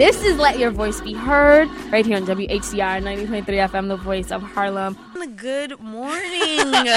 This is Let Your Voice Be Heard right here on WHCR 90.3 FM, the voice of Harlem. Good morning.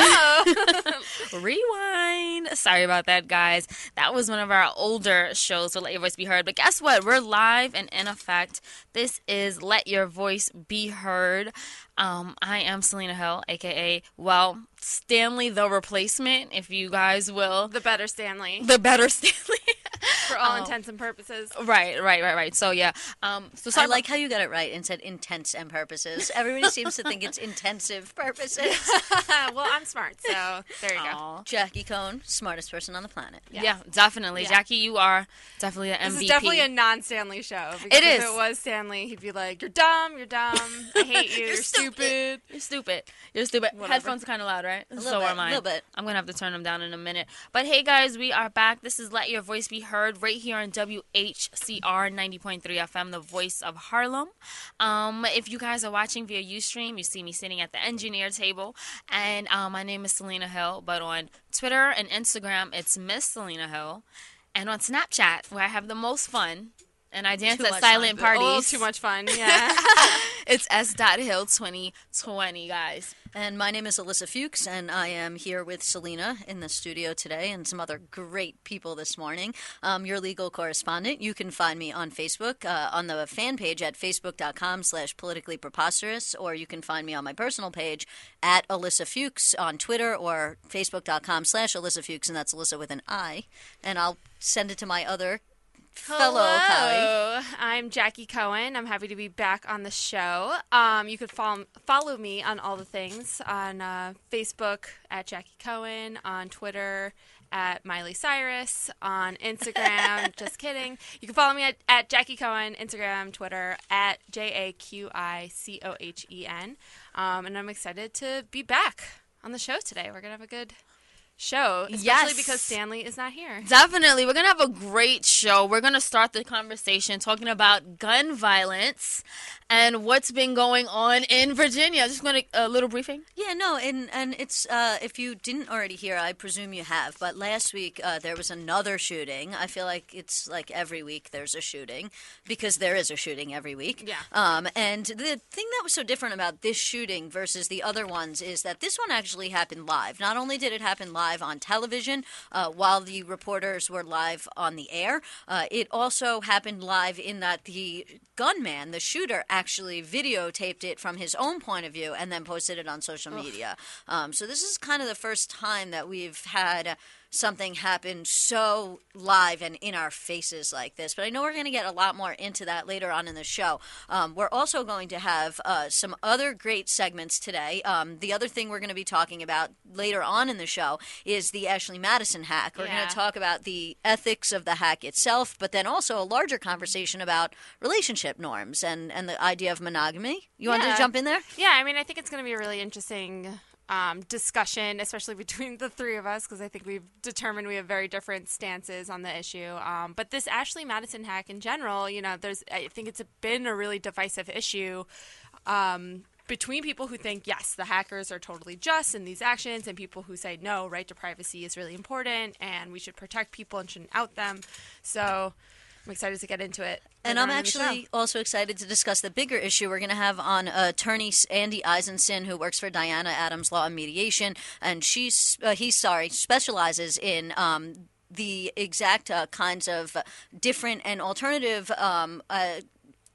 Rewind. Sorry about that, guys. That was one of our older shows, so Let Your Voice Be Heard. But guess what? We're live and in effect. This is Let Your Voice Be Heard. Um, I am Selena Hill, aka, well, Stanley the replacement, if you guys will. The better Stanley. The better Stanley. For all Um, intents and purposes. Right, right, right, right. So yeah. Um so I sorry like how you got it right and said intents and purposes. Everybody seems to think it's intensive purposes. well, I'm smart, so there you go. Jackie Cohn, smartest person on the planet. Yeah, definitely. Yeah. Jackie, you are definitely an This is definitely a non-Stanley show. Because It If is. it was Stanley, he'd be like, "You're dumb. You're dumb. I hate you. you're, stupid." stupid." You're stupid. You're stupid. Whatever. Headphones kind of loud, right? little so bit, are mine. A little bit. I'm gonna have to turn them down in a minute. But hey, guys, we are back. This is Let Your Voice Be Heard right here on WHCR 90.3 FM, the voice of Harlem. Um, if you guys are watching via UStream, you see me sitting at the engineer table, and um, my name is Selena Hill. But on Twitter and Instagram, it's Miss Selena Hill, and on Snapchat, where I have the most fun. And I dance Too at silent fun. A little parties. too much fun. Yeah. It's S. Dot Hill 2020, guys. And my name is Alyssa Fuchs, and I am here with Selena in the studio today and some other great people this morning. Um, your legal correspondent. You can find me on Facebook, uh, on the fan page at facebook.com slash politically preposterous, or you can find me on my personal page at Alyssa Fuchs on Twitter or facebook.com slash Alyssa Fuchs, and that's Alyssa with an I. And I'll send it to my other colleague. Hello, I'm Jackie Cohen. I'm happy to be back on the show. Um, you could follow, follow me on all the things on uh, Facebook at Jackie Cohen, on Twitter at Miley Cyrus, on Instagram. just kidding. You can follow me at, at Jackie Cohen, Instagram, Twitter at J A Q I C O H E N. Um, and I'm excited to be back on the show today. We're gonna have a good show, especially Yes. because Stanley is not here. Definitely. We're going to have a great show. We're going to start the conversation talking about gun violence and what's been going on in Virginia. Just going to a little briefing. Yeah, no, and and it's uh, if you didn't already hear, I presume you have. But last week uh, there was another shooting. I feel like it's like every week there's a shooting because there is a shooting every week. Yeah. Um, and the thing that was so different about this shooting versus the other ones is that this one actually happened live. Not only did it happen live on television uh, while the reporters were live on the air, uh, it also happened live in that the gunman, the shooter, actually videotaped it from his own point of view and then posted it on social media. Um, so this is kind of the first time that we've had something happen so live and in our faces like this. But I know we're going to get a lot more into that later on in the show. Um, we're also going to have uh, some other great segments today. Um, the other thing we're going to be talking about later on in the show is the Ashley Madison hack. We're going to talk about the ethics of the hack itself, but then also a larger conversation about relationship norms and, and the idea of monogamy. You want to jump in there? Yeah, I mean, I think it's going to be a really interesting um, discussion, especially between the three of us, because I think we've determined we have very different stances on the issue. Um, but this Ashley Madison hack in general, you know, there's I think it's been a really divisive issue. Um, between people who think yes, the hackers are totally just in these actions, and people who say no, right to privacy is really important, and we should protect people and shouldn't out them. So I'm excited to get into it. And I'm on in the show. actually also excited to discuss the bigger issue we're going to have on uh, attorney Andy Eisenson, who works for Diana Adams Law and Mediation, and she's uh, he sorry specializes in. Um, the exact uh, kinds of different and alternative um, uh,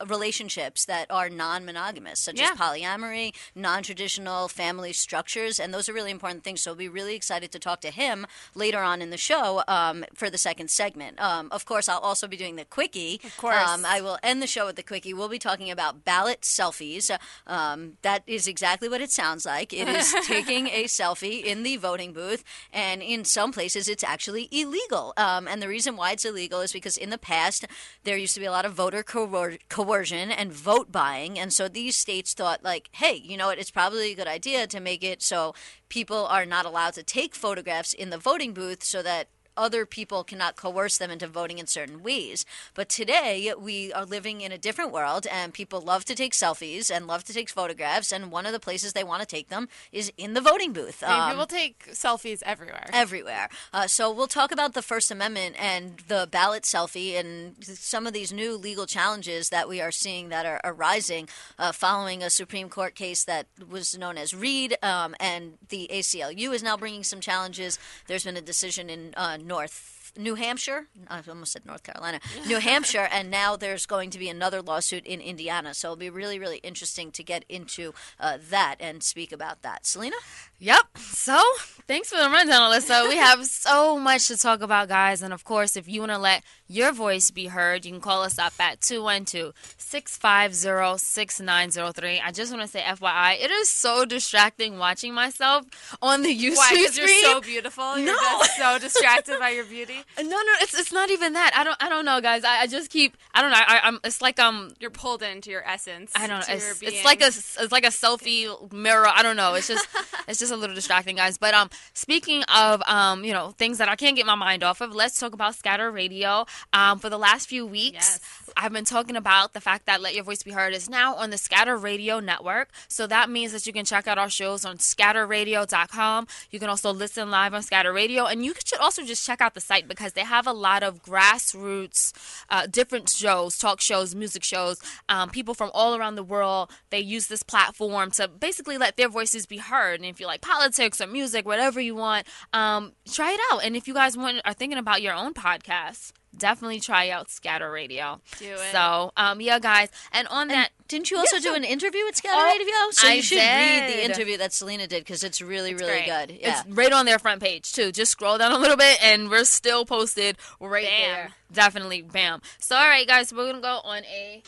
relationships that are non-monogamous, such Yeah. as polyamory, non-traditional family structures, and those are really important things. So, we'll be really excited to talk to him later on in the show um, for the second segment. Um, of course, I'll also be doing the quickie. Of course. um, I will end the show with the quickie. We'll be talking about ballot selfies. Um, that is exactly what it sounds like. It is taking a selfie in the voting booth, and in some places, it's actually illegal. Um, and the reason why it's illegal is because in the past there used to be a lot of voter coer- coercion and vote buying, and so these states thought like, hey, you know what? It's probably a good idea to make it so people are not allowed to take photographs in the voting booth, so that other people cannot coerce them into voting in certain ways. But today we are living in a different world, and people love to take selfies and love to take photographs. And one of the places they want to take them is in the voting booth. I mean, Um, people take selfies everywhere. everywhere. Uh, so we'll talk about the First Amendment and the ballot selfie and some of these new legal challenges that we are seeing that are arising uh, following a Supreme Court case that was known as Reed, um, and the ACLU is now bringing some challenges. There's been a decision in uh, North. New Hampshire, I almost said North Carolina, New Hampshire, and now there's going to be another lawsuit in Indiana. So it'll be really, really interesting to get into uh, that and speak about that. Selena? Yep. So, thanks for the rundown, Alyssa. We have so much to talk about, guys. And of course, if you want to let your voice be heard, you can call us up at 212 650 6903. I just want to say, FYI, it is so distracting watching myself on the YouTube Why? Because you're so beautiful. You're No. just so distracted by your beauty. no, no, it's it's not even that. I don't I don't know, guys. I, I just keep I don't know. I, I'm it's like um You're pulled into your essence. I don't know. It's, it's like a it's like a selfie mirror. I don't know. It's just it's just a little distracting, guys. But um, speaking of um, you know, things that I can't get my mind off of, let's talk about Scatter Radio. Um, for the last few weeks, Yes. I've been talking about the fact that Let Your Voice Be Heard is now on the Scatter Radio network. So that means that you can check out our shows on scatterradio.com. You can also listen live on Scatter Radio, and you should also just check out the site because they have a lot of grassroots, uh, different shows, talk shows, music shows, um, people from all around the world. They use this platform to basically let their voices be heard. And if you like politics or music, whatever you want, um, try it out. And if you guys want, are thinking about your own podcast, definitely try out Scatter Radio. Do it. So, um, yeah, guys. And on that, Didn't you also do an interview with Scatter Oh, Radio? So I you should read the interview that Selena did because it's really, really great. good. Yeah. It's right on their front page too. Just scroll down a little bit, and we're still posted right Bam. there. Definitely, bam. So, all right, guys, we're gonna go on a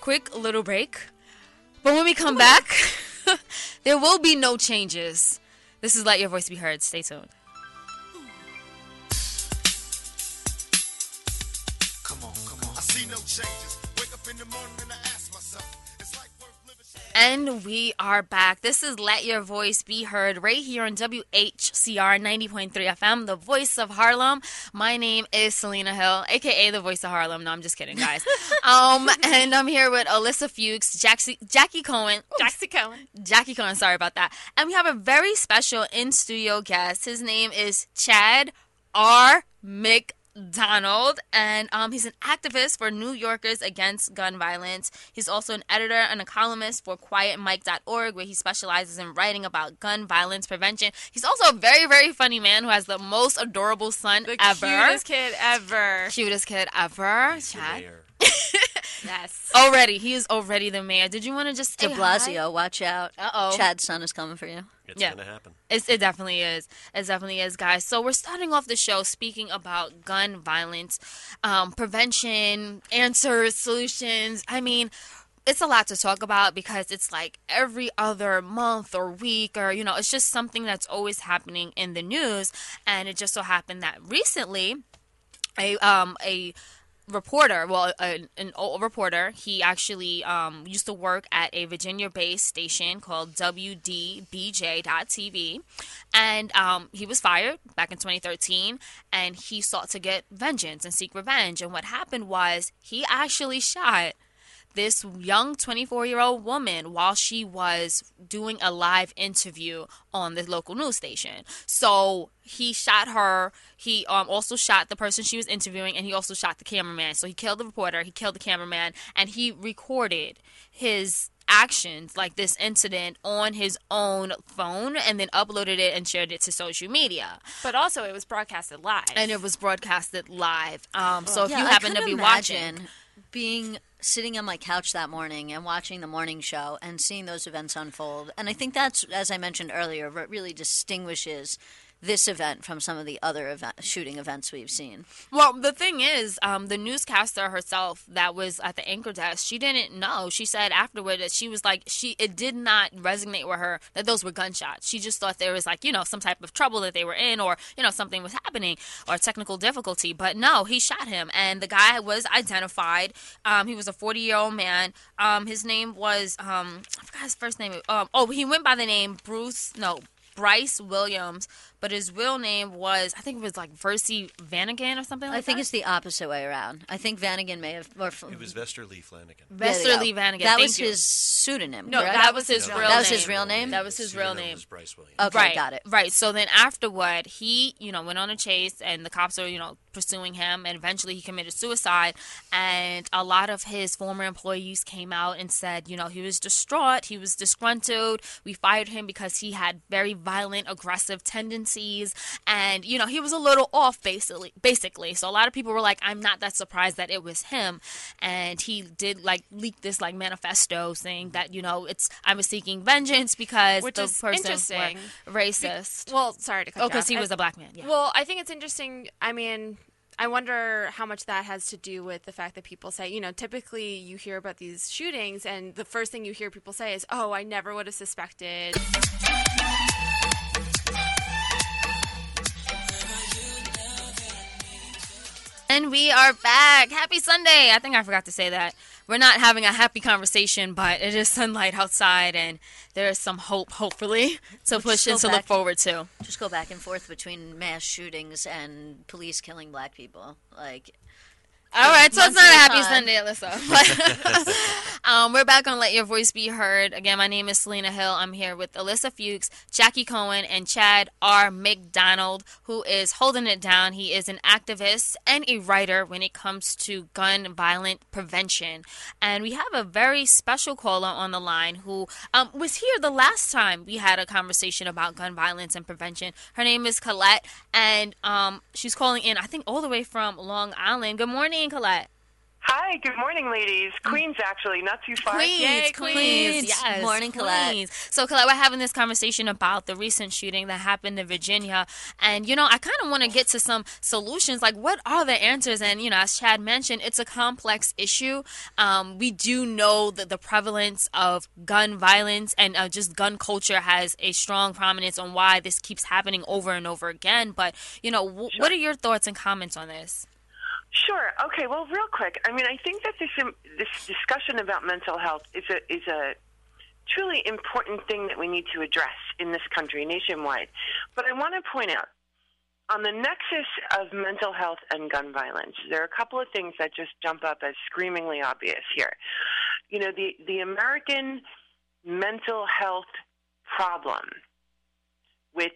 quick little break. But when we come back, there will be no changes. This is Let Your Voice Be Heard. Stay tuned. And we are back. This is Let Your Voice Be Heard right here on WHCR 90.3 FM, the voice of Harlem. My name is Selena Hill, aka the voice of Harlem. No, I'm just kidding, guys. um, and I'm here with Alyssa Fuchs, Jackie, Jackie Cohen, Jackie Cohen. Jackie Cohen, sorry about that. And we have a very special in studio guest. His name is Chad R. MacDonald, and um, he's an activist for New Yorkers Against Gun Violence. He's also an editor and a columnist for QuietMike.org, where he specializes in writing about gun violence prevention. He's also a very, very funny man who has the most adorable son The ever. cutest kid ever. Cutest kid ever. Chad. Yes. Already, he is already the mayor. Did you want to just De say Blasio, watch out. Uh-oh. Chad's son is coming for you. It's Yeah. gonna happen. It's, it definitely is. It definitely is, guys. So we're starting off the show speaking about gun violence, um, prevention, answers, solutions. I mean, it's a lot to talk about because it's like every other month or week, or you know, it's just something that's always happening in the news. And it just so happened that recently, a um a reporter, well, a, an old reporter. He actually um, used to work at a Virginia-based station called WDBJ.TV, and um, he was fired back in 2013. And he sought to get vengeance and seek revenge. And what happened was he actually shot this young 24 year old woman while she was doing a live interview on the local news station. So he shot her. He um, also shot the person she was interviewing, and he also shot the cameraman. So he killed the reporter, he killed the cameraman, and he recorded his actions like this incident on his own phone and then uploaded it and shared it to social media But also, it was broadcasted live. and it was broadcasted live um so if Yeah, you happen to be imagine watching being sitting on my couch that morning and watching the morning show and seeing those events unfold. And I think that's, as I mentioned earlier, what really distinguishes this event from some of the other event, shooting events we've seen. Well, the thing is, um, the newscaster herself that was at the anchor desk, she didn't know. She said afterward that she was like, she it did not resonate with her that those were gunshots. She just thought there was like, you know, some type of trouble that they were in, or you know, something was happening, or technical difficulty. But no, he shot him, and the guy was identified. Um, he was a 40 year old man. Um, his name was um, I forgot his first name. Um, oh, he went by the name Bruce. No. Bryce Williams, but his real name was I think it was like Versi Vanagan or something like that. I think that. it's the opposite way around. I think Vanagan may have. Or, It was Vester Lee Flanagan. Vester. Lee Vanagan. That Thank was you. his pseudonym. No, correct? that was his No, real That was his real name? That was his real name. Was Bryce Williams. Okay, right, got it. Right. So then afterward, he, you know, went on a chase and the cops are, you know, pursuing him and eventually he committed suicide and a lot of his former employees came out and said, you know, he was distraught, he was disgruntled. We fired him because he had very violent, aggressive tendencies and, you know, he was a little off basically basically. So a lot of people were like, I'm not that surprised that it was him and he did like leak this like manifesto saying that, you know, it's I was seeking vengeance because Which the is person were racist. Well, sorry to cut Oh, because he was a black man. Yeah. Well, I think it's interesting. I mean, I wonder how much that has to do with the fact that people say, you know, typically you hear about these shootings, and the first thing you hear people say is, "Oh, I never would have suspected." And we are back. Happy Sunday. I think I forgot to say that. We're not having a happy conversation, but it is sunlight outside and there is some hope, hopefully, to push go and to look forward to. Just go back and forth between mass shootings and police killing black people. Like, All right, so it's not a happy. Sunday, Alyssa. But, um, we're back on Let Your Voice Be Heard. Again, my name is Selena Hill. I'm here with Alyssa Fuchs, Jackie Cohen, and Chad R. MacDonald, who is holding it down. He is an activist and a writer when it comes to gun violent prevention. And we have a very special caller on the line who um, was here the last time we had a conversation about gun violence and prevention. Her name is Colette, and um, she's calling in, I think, all the way from Long Island. Good morning, Colette. Hi, good morning, ladies. Queens, actually, not too far. Queens, Yay, Queens, Queens. yes, Morning, Colette. Queens. So, Colette, we're having this conversation about the recent shooting that happened in Virginia, and you know, I kind of want to get to some solutions. Like, what are the answers? And you know, as Chad mentioned, it's a complex issue. Um, we do know that the prevalence of gun violence and uh, just gun culture has a strong prominence on why this keeps happening over and over again. But you know, w- what are your thoughts and comments on this? Sure. Okay. Well, real quick. I mean, I think that this um, this discussion about mental health is a is a truly important thing that we need to address in this country nationwide. But I want to point out on the nexus of mental health and gun violence, there are a couple of things that just jump up as screamingly obvious here. You know, the the American mental health problem, which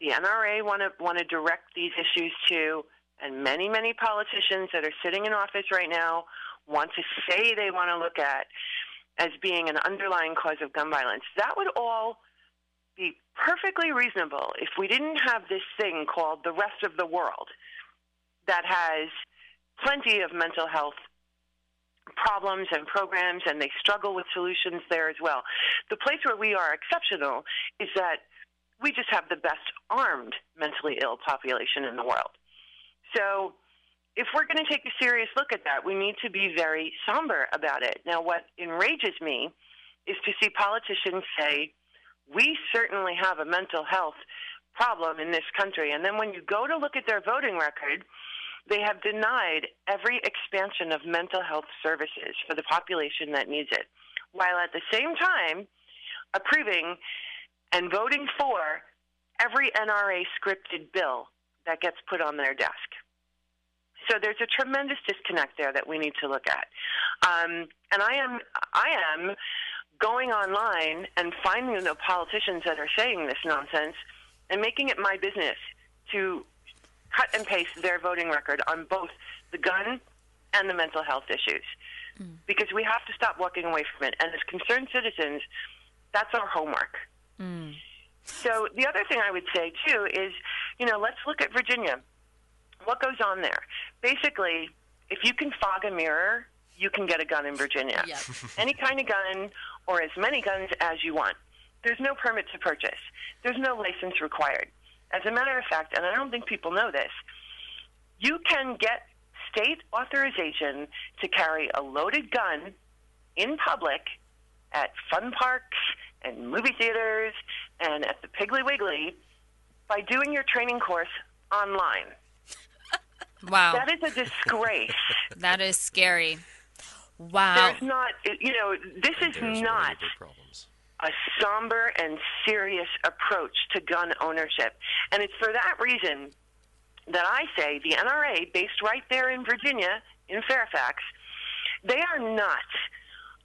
the NRA want to want to direct these issues to, and many many politicians that are sitting in office right now want to say they want to look at as being an underlying cause of gun violence. That would all be perfectly reasonable if we didn't have this thing called the rest of the world that has plenty of mental health problems and programs and they struggle with solutions there as well. The place where we are exceptional is that we just have the best armed mentally ill population in the world. So if we're going to take a serious look at that, we need to be very somber about it. Now, what enrages me is to see politicians say, we certainly have a mental health problem in this country. And then when you go to look at their voting record, they have denied every expansion of mental health services for the population that needs it, while at the same time approving and voting for every NRA scripted bill that gets put on their desk. So there's a tremendous disconnect there that we need to look at. Um, and I am, I am going online and finding the politicians that are saying this nonsense and making it my business to cut and paste their voting record on both the gun and the mental health issues. Because we have to stop walking away from it. And as concerned citizens, that's our homework. So the other thing I would say too is, you know, let's look at Virginia. What goes on there? Basically, if you can fog a mirror, you can get a gun in Virginia. Yep. Any kind of gun or as many guns as you want. There's no permit to purchase. There's no license required. As a matter of fact, and I don't think people know this, you can get state authorization to carry a loaded gun in public at fun parks and movie theaters and at the Piggly Wiggly by doing your training course online. Wow, That is a disgrace. that is scary. Wow. There's not, you know, this is There's not the a somber and serious approach to gun ownership. And it's for that reason that I say the NRA, based right there in Virginia, in Fairfax, they are not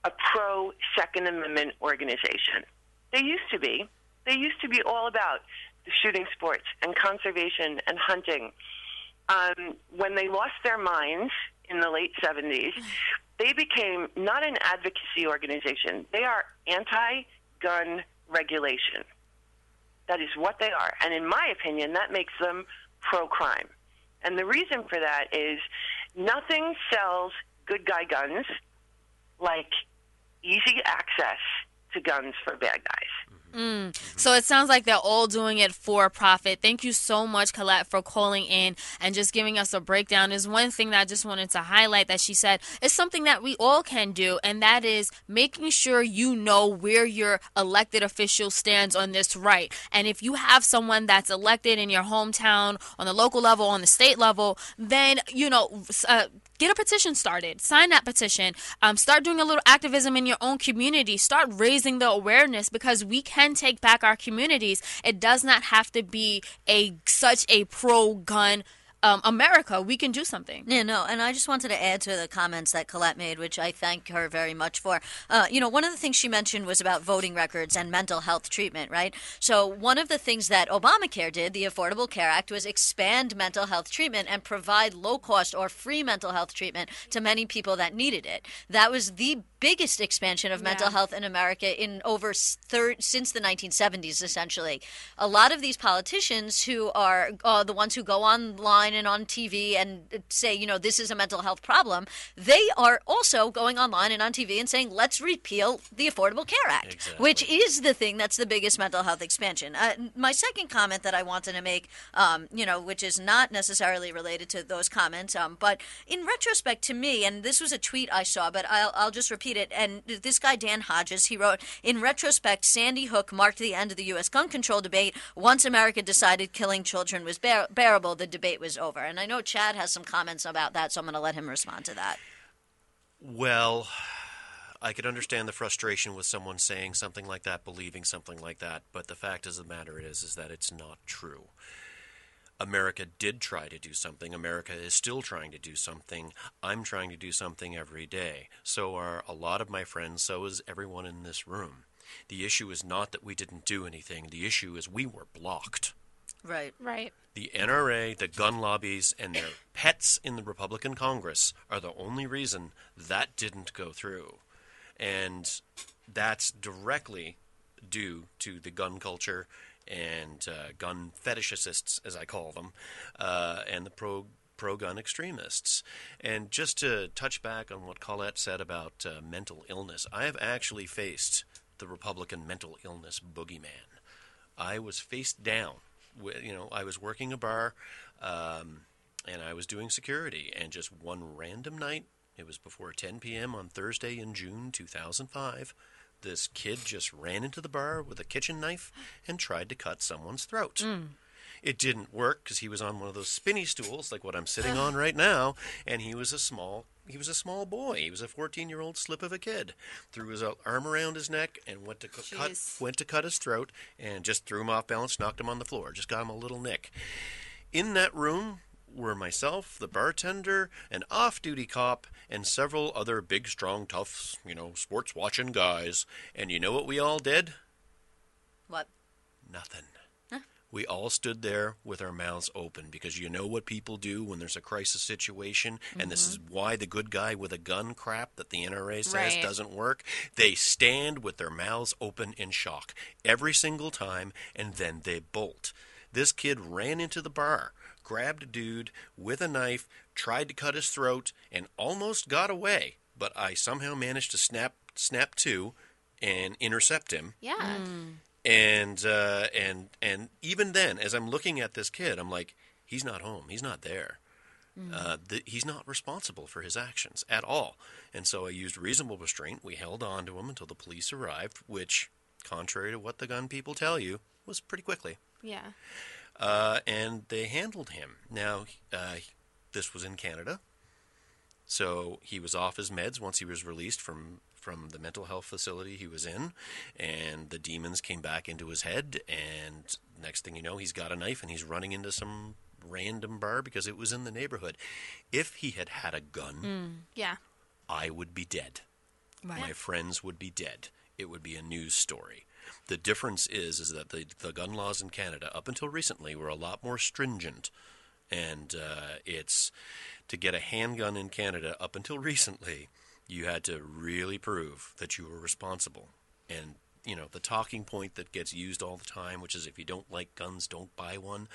a pro Second Amendment organization. They used to be. They used to be all about the shooting sports and conservation and hunting. Um, when they lost their minds in the late 70s, they became not an advocacy organization. They are anti gun regulation. That is what they are. And in my opinion, that makes them pro crime. And the reason for that is nothing sells good guy guns like easy access to guns for bad guys. So it sounds like they're all doing it for profit. Thank you so much, Colette, for calling in and just giving us a breakdown. Is one thing that I just wanted to highlight that she said is something that we all can do, and that is making sure you know where your elected official stands on this right. And if you have someone that's elected in your hometown, on the local level, on the state level, then you know. Uh, get a petition started. Sign that petition. Um, start doing a little activism in your own community. Start raising the awareness because we can take back our communities. It does not have to be a such a pro gun um, america we can do something Yeah, no, and I just wanted to add to the comments that Colette made, which I thank her very much for. Uh, you know, one of the things she mentioned was about voting records and mental health treatment, right? So, one of the things that Obamacare did, the Affordable Care Act, was expand mental health treatment and provide low cost or free mental health treatment to many people that needed it. That was the biggest expansion of mental Yeah. health in America in over since the 1970s, essentially. A lot of these politicians who are uh, the ones who go online and on TV and say, you know, this is a mental health problem, they are also going online and on TV and saying, let's repeal the Affordable Care Act, Exactly. which is the thing that's the biggest mental health expansion. Uh, my second comment that I wanted to make, um, you know, which is not necessarily related to those comments, um, but in retrospect to me, and this was a tweet I saw, but I'll, I'll just repeat it. And this guy, Dan Hodges, he wrote, in retrospect, Sandy Hook marked the end of the U.S. gun control debate. Once America decided killing children was bear- bearable, the debate was over. And I know Chad has some comments about that, so I'm going to let him respond to that. Well, I could understand the frustration with someone saying something like that, believing something like that, but the fact of the matter is is that it's not true. America did try to do something. America is still trying to do something. I'm trying to do something every day. So are a lot of my friends, so is everyone in this room. The issue is not that we didn't do anything. The issue is we were blocked. Right. Right. The NRA, the gun lobbies, and their pets in the Republican Congress are the only reason that didn't go through. And that's directly due to the gun culture and uh, gun fetishists, as I call them, uh, and the pro pro gun extremists. And just to touch back on what Colette said about uh, mental illness, I have actually faced the Republican mental illness boogeyman. I was face down. You know, I was working a bar, um, and I was doing security. And just one random night, it was before 10 p.m. on Thursday in June 2005. This kid just ran into the bar with a kitchen knife and tried to cut someone's throat. Mm. It didn't work because he was on one of those spinny stools, like what I'm sitting on right now, and he was a small he was a small boy. He was a 14 year old slip of a kid. Threw his arm around his neck and went to cu- cut went to cut his throat and just threw him off balance, knocked him on the floor, just got him a little nick. In that room were myself, the bartender, an off duty cop, and several other big, strong, tough, you know, sports watching guys. And you know what we all did? What? Nothing. We all stood there with our mouths open because you know what people do when there's a crisis situation, and this mm-hmm. is why the good guy with a gun crap that the NRA says Right. doesn't work. They stand with their mouths open in shock every single time, and then they bolt. This kid ran into the bar, grabbed a dude with a knife, tried to cut his throat, and almost got away. But I somehow managed to snap snap to and intercept him Yeah. and uh, and and even then, as I'm looking at this kid, I'm like, he's not home. He's not there. Uh, th- he's not responsible for his actions at all. And so I used reasonable restraint. We held on to him until the police arrived, which, contrary to what the gun people tell you, was pretty quickly. Yeah. Uh, and they handled him. Now, uh, this was in Canada. So he was off his meds once he was released from from the mental health facility he was in, and the demons came back into his head. And next thing you know, he's got a knife and he's running into some random bar because it was in the neighborhood. If he had had a gun, Yeah. I would be dead. Right. My friends would be dead. It would be a news story. The difference is is that the the gun laws in Canada up until recently were a lot more stringent, and uh, it's to get a handgun in Canada up until recently, you had to really prove that you were responsible. And you know the talking point that gets used all the time, which is if you don't like guns, don't buy one.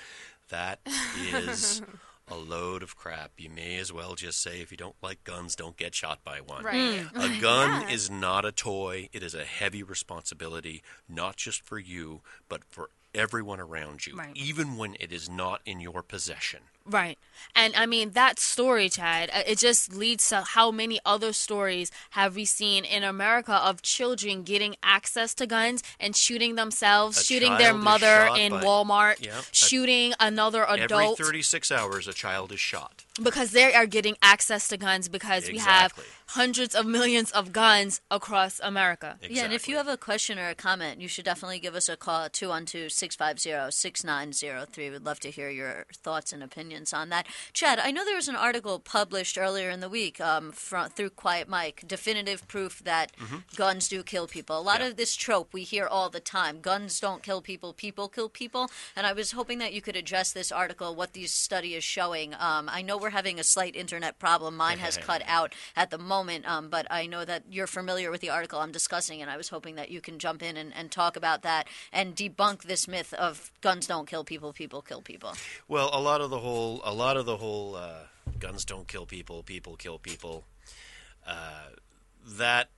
That is a load of crap. You may as well just say if you don't like guns, don't get shot by one. Right. Mm. A gun is not a toy. It is a heavy responsibility, not just for you, but for everyone around you, Right. even when it is not in your possession. Right. And I mean, that story, Chad, uh, it just leads to how many other stories have we seen in America of children getting access to guns and shooting themselves, A shooting their mother in by- Walmart, Yeah, a- shooting another adult Every 36 hours, a child is shot. because they are getting access to guns because we have hundreds of millions of guns across America. Yeah, and if you have a question or a comment, you should definitely give us a call at 212 650 6903. We'd love to hear your thoughts and opinions on that. Chad, I know there was an article published earlier in the week um, fro- through Quiet Mike, definitive proof that guns do kill people. A lot Mm-hmm. Yeah. of this trope we hear all the time guns don't kill people, people kill people. And I was hoping that you could address this article, what this study is showing. Um, I know we're having a slight internet problem. Mine has cut out at the moment, um, but I know that you're familiar with the article I'm discussing, and I was hoping that you can jump in and, and talk about that and debunk this myth of guns don't kill people, people kill people. Well, a lot of the whole, a lot of the whole, uh, guns don't kill people, people kill people. Uh, that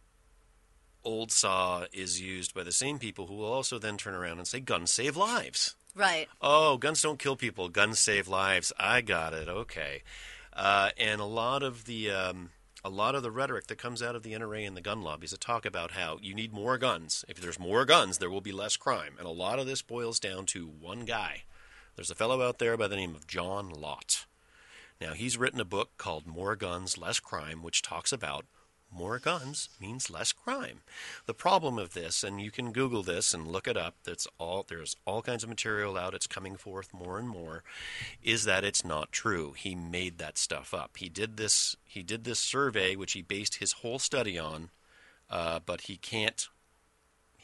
old saw is used by the same people who will also then turn around and say guns save lives. Right. Oh, guns don't kill people. Guns save lives. I got it. Okay. Uh, and a lot of the um, a lot of the rhetoric that comes out of the NRA and the gun lobbies that talk about how you need more guns. If there's more guns, there will be less crime. And a lot of this boils down to one guy. There's a fellow out there by the name of John Lott. Now he's written a book called More Guns, Less Crime, which talks about more guns means less crime. The problem of this, and you can Google this and look it up. All. There's all kinds of material out. It's coming forth more and more. Is that it's not true? He made that stuff up. He did this. He did this survey, which he based his whole study on, uh, but he can't.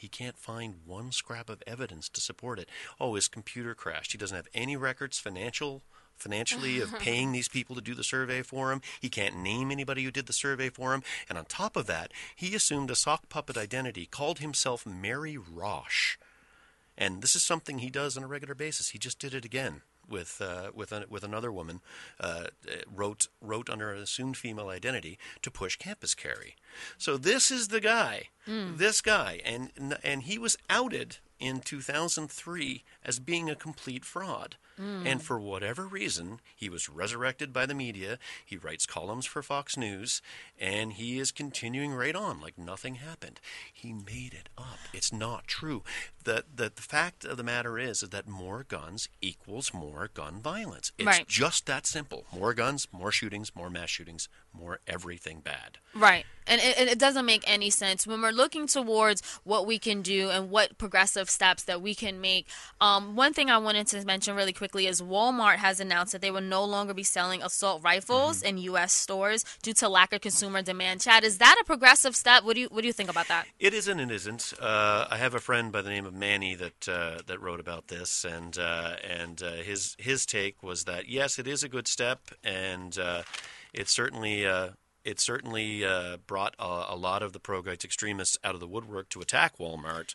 He can't find one scrap of evidence to support it. Oh, his computer crashed. He doesn't have any records, financial financially of paying these people to do the survey for him. He can't name anybody who did the survey for him. And on top of that, he assumed a sock puppet identity, called himself Mary Rosh. And this is something he does on a regular basis. He just did it again with uh, with a, with another woman. Uh, wrote wrote under an assumed female identity to push campus carry. So this is the guy, this guy, and and he was outed in 2003 as being a complete fraud. And for whatever reason, he was resurrected by the media. He writes columns for Fox News, and he is continuing right on like nothing happened. He made it up. It's not true. The, the, the fact of the matter is, is that more guns equals more gun violence. It's Right. just that simple. More guns, more shootings, more mass shootings, more everything bad. Right. And it, it doesn't make any sense when we're looking towards what we can do and what progressive steps that we can make. Um, one thing I wanted to mention really quickly is Walmart has announced that they will no longer be selling assault rifles Mm-hmm. in U.S. stores due to lack of consumer demand. Chad, is that a progressive step? What do you What do you think about that? It isn't. It isn't. Uh, I have a friend by the name of Manny that uh, that wrote about this, and uh, and uh, his his take was that yes, it is a good step, and uh, it certainly uh, it certainly brought a, a lot of the pro-rights extremists out of the woodwork to attack Walmart.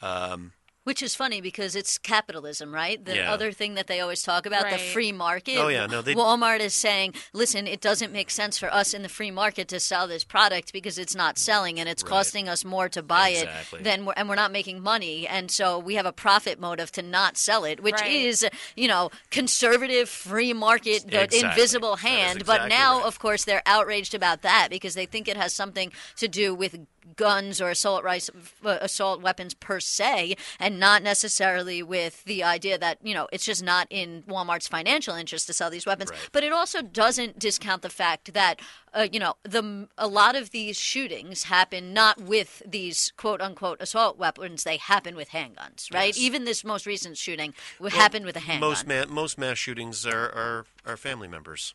Um, Which is funny because it's capitalism, right? The Yeah. other thing that they always talk about, the free market. Oh, yeah, no, they- Walmart is saying, listen, it doesn't make sense for us in the free market to sell this product because it's not selling and it's Right. costing us more to buy Exactly. it than we're, and we're not making money. And so we have a profit motive to not sell it, which Right. is, you know, conservative free market, the Exactly. invisible That is hand. but now, right. of course, they're outraged about that because they think it has something to do with guns or assault rice, uh, assault weapons per se, and not necessarily with the idea that you know it's just not in Walmart's financial interest to sell these weapons. Right. But it also doesn't discount the fact that uh, you know the a lot of these shootings happen not with these quote unquote assault weapons; they happen with handguns, right? Yes. Even this most recent shooting w happened with a handgun. Most ma- most mass shootings are, are, are family members.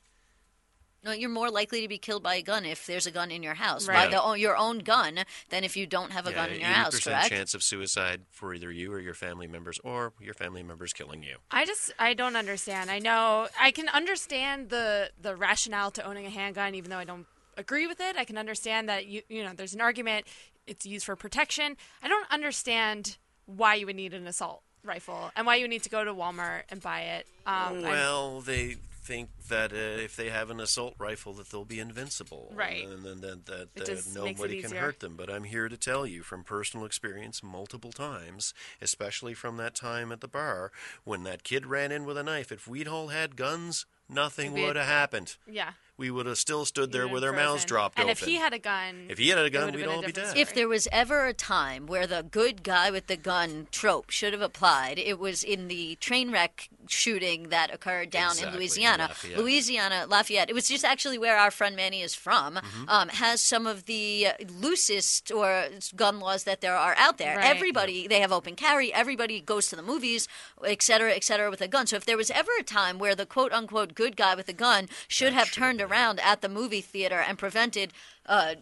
No, you're more likely to be killed by a gun if there's a gun in your house, by the, your own gun, than if you don't have a gun in your house. percent Correct? chance of suicide for either you or your family members, or your family members killing you. I just I don't understand. I know I can understand the the rationale to owning a handgun, even though I don't agree with it. I can understand that you you know there's an argument. It's used for protection. I don't understand why you would need an assault rifle and why you need to go to Walmart and buy it. Um, I- well, they think that uh, if they have an assault rifle, that they'll be invincible, Right. And then that, that, that just makes it nobody can hurt them. But I'm here to tell you from personal experience, multiple times, especially from that time at the bar when that kid ran in with a knife. If we'd all had guns, nothing It'd be a- would have happened. yeah. We would have still stood there with have our mouths frozen. dropped And open. if he had a gun, If he had a it gun, would we'd been a all be dead. story. If there was ever a time where the good guy with the gun trope should have applied, it was in the train wreck shooting that occurred down Exactly, in in Louisiana. Lafayette. Louisiana, Lafayette. It was just actually where our friend Manny is from. Mm-hmm. Um, has some of the uh, loosest or gun laws that there are out there. Right. Everybody they have open carry. Everybody goes to the movies, et cetera, et cetera, with a gun. So if there was ever a time where the quote unquote good guy with a gun should have turned around at the movie theater and prevented. Uh,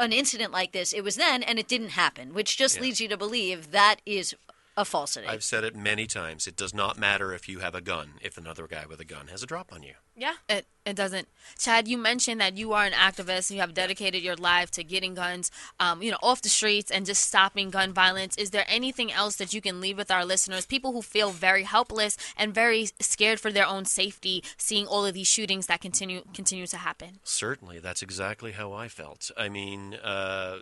an incident like this, it was then, and it didn't happen, which just Yeah. leads you to believe that is a falsity. I've said it many times. It does not matter if you have a gun if another guy with a gun has a drop on you. yeah. It it doesn't. Chad, you mentioned that you are an activist. You have dedicated your life to getting guns, um, you know, off the streets and just stopping gun violence. Is there anything else that you can leave with our listeners? People who feel very helpless and very scared for their own safety, seeing all of these shootings that continue continue to happen. Certainly, that's exactly how I felt. I mean, uh,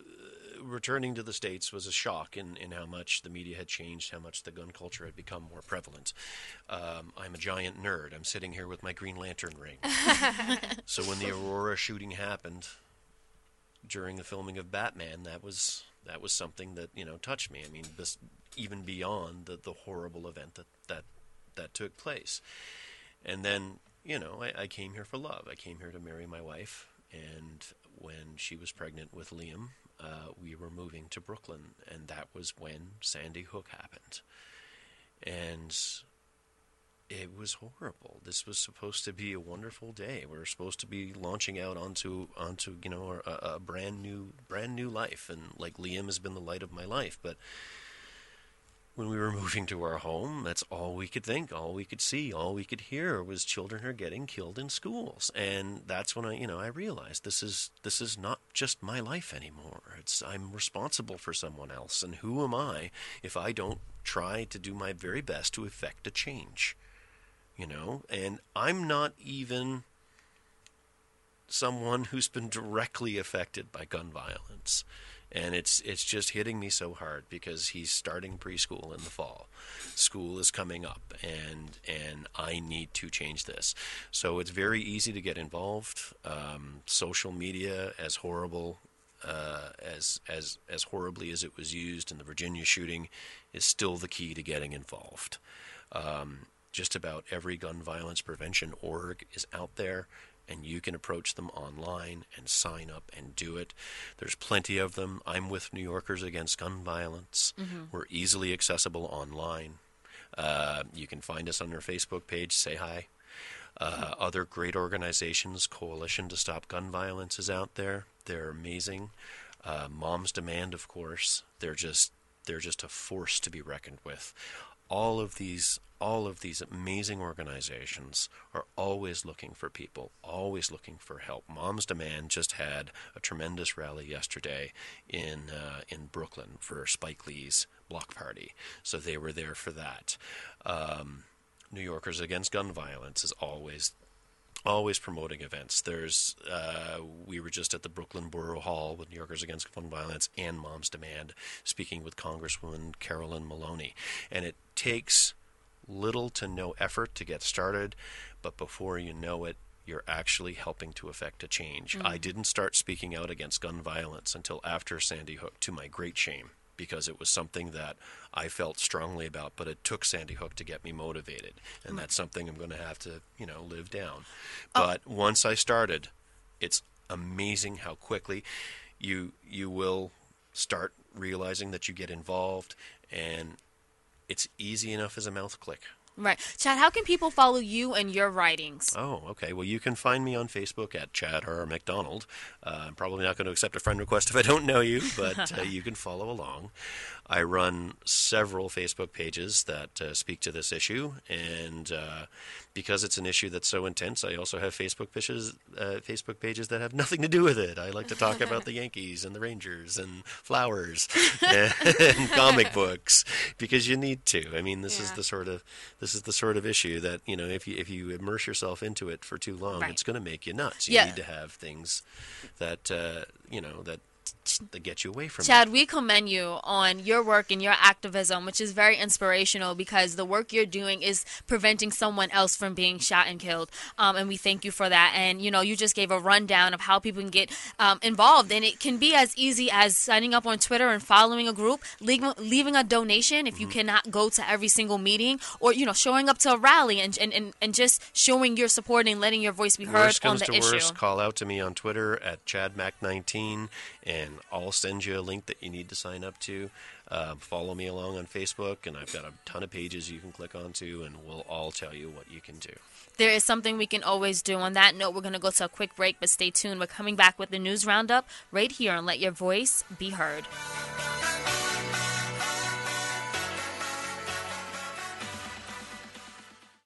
returning to the States was a shock in, in how much the media had changed, how much the gun culture had become more prevalent. Um, I'm a giant nerd. I'm sitting here with my Green Lantern ring. so when the Aurora shooting happened during the filming of Batman, that was that was something that you know touched me. I mean, this even beyond the, the horrible event that, that that took place. And then, you know, I, I came here for love. I came here to marry my wife. And when she was pregnant with Liam, uh, we were moving to Brooklyn. And that was when Sandy Hook happened. And it was horrible. This was supposed to be a wonderful day. We were supposed to be launching out onto onto you know a, a brand new brand new life, and like Liam has been the light of my life. But when we were moving to our home, that's all we could think, all we could see, all we could hear was children are getting killed in schools. And that's when I, you know, I realized this is this is not just my life anymore. It's I'm responsible for someone else, and who am I if I don't try to do my very best to effect a change? You know, and I'm not even someone who's been directly affected by gun violence and it's it's just hitting me so hard because he's starting preschool in the fall. School is coming up and and I need to change this. So it's very easy to get involved. Um, social media as horrible uh, as as as horribly as it was used in the Virginia shooting is still the key to getting involved. Um, just about every gun violence prevention org is out there and you can approach them online and sign up and do it. There's plenty of them. I'm with New Yorkers Against Gun Violence. We're easily accessible online. Uh, you can find us on our Facebook page. Say hi. Uh, other great organizations, Coalition to Stop Gun Violence is out there. They're amazing. Uh, Moms Demand, of course. They're just they're just a force to be reckoned with. All of these all of these amazing organizations are always looking for people, always looking for help. Moms Demand just had a tremendous rally yesterday in uh, in Brooklyn for Spike Lee's block party, so they were there for that. Um, New Yorkers Against Gun Violence is always always promoting events. There's uh, we were just at the Brooklyn Borough Hall with New Yorkers Against Gun Violence and Moms Demand, speaking with Congresswoman Carolyn Maloney, and it takes little to no effort to get started, but before you know it. You're actually helping to effect a change. I didn't start speaking out against gun violence until after Sandy Hook, to my great shame. Because it was something that I felt strongly about, but it took Sandy Hook to get me motivated, and mm. that's something I'm going to have to, you know, live down. Oh. But once I started, it's amazing how quickly you you will start realizing that you get involved, and it's easy enough as a mouth click. Right. Chad, how can people follow you and your writings? Oh, okay. Well, you can find me on Facebook at Chad R. MacDonald. Uh, I'm probably not going to accept a friend request if I don't know you, but uh, you can follow along. I run several Facebook pages that uh, speak to this issue, and uh, because it's an issue that's so intense, I also have Facebook pages, uh, Facebook pages that have nothing to do with it. I like to talk about the Yankees and the Rangers and flowers and, comic books because you need to. I mean, this is the sort of this is the sort of issue that you know if you if you immerse yourself into it for too long, Right. it's going to make you nuts. You Yeah. need to have things that uh, you know that that get you away from it. Chad, we commend you on your work and your activism, which is very inspirational because the work you're doing is preventing someone else from being shot and killed. Um, and we thank you for that. And, you know, you just gave a rundown of how people can get um, involved. And it can be as easy as signing up on Twitter and following a group, leaving, leaving a donation if you Mm-hmm. cannot go to every single meeting, or, you know, showing up to a rally and, and, and, and just showing your support and letting your voice be heard Worst on comes the to issue. worst, call out to me on Twitter at ChadMac19, and I'll send you a link that you need to sign up to. Um, follow me along on Facebook, and I've got a ton of pages you can click onto, and we'll all tell you what you can do. There is something we can always do. On that note, we're going to go to a quick break, but stay tuned. We're coming back with the news roundup right here and let your voice be heard.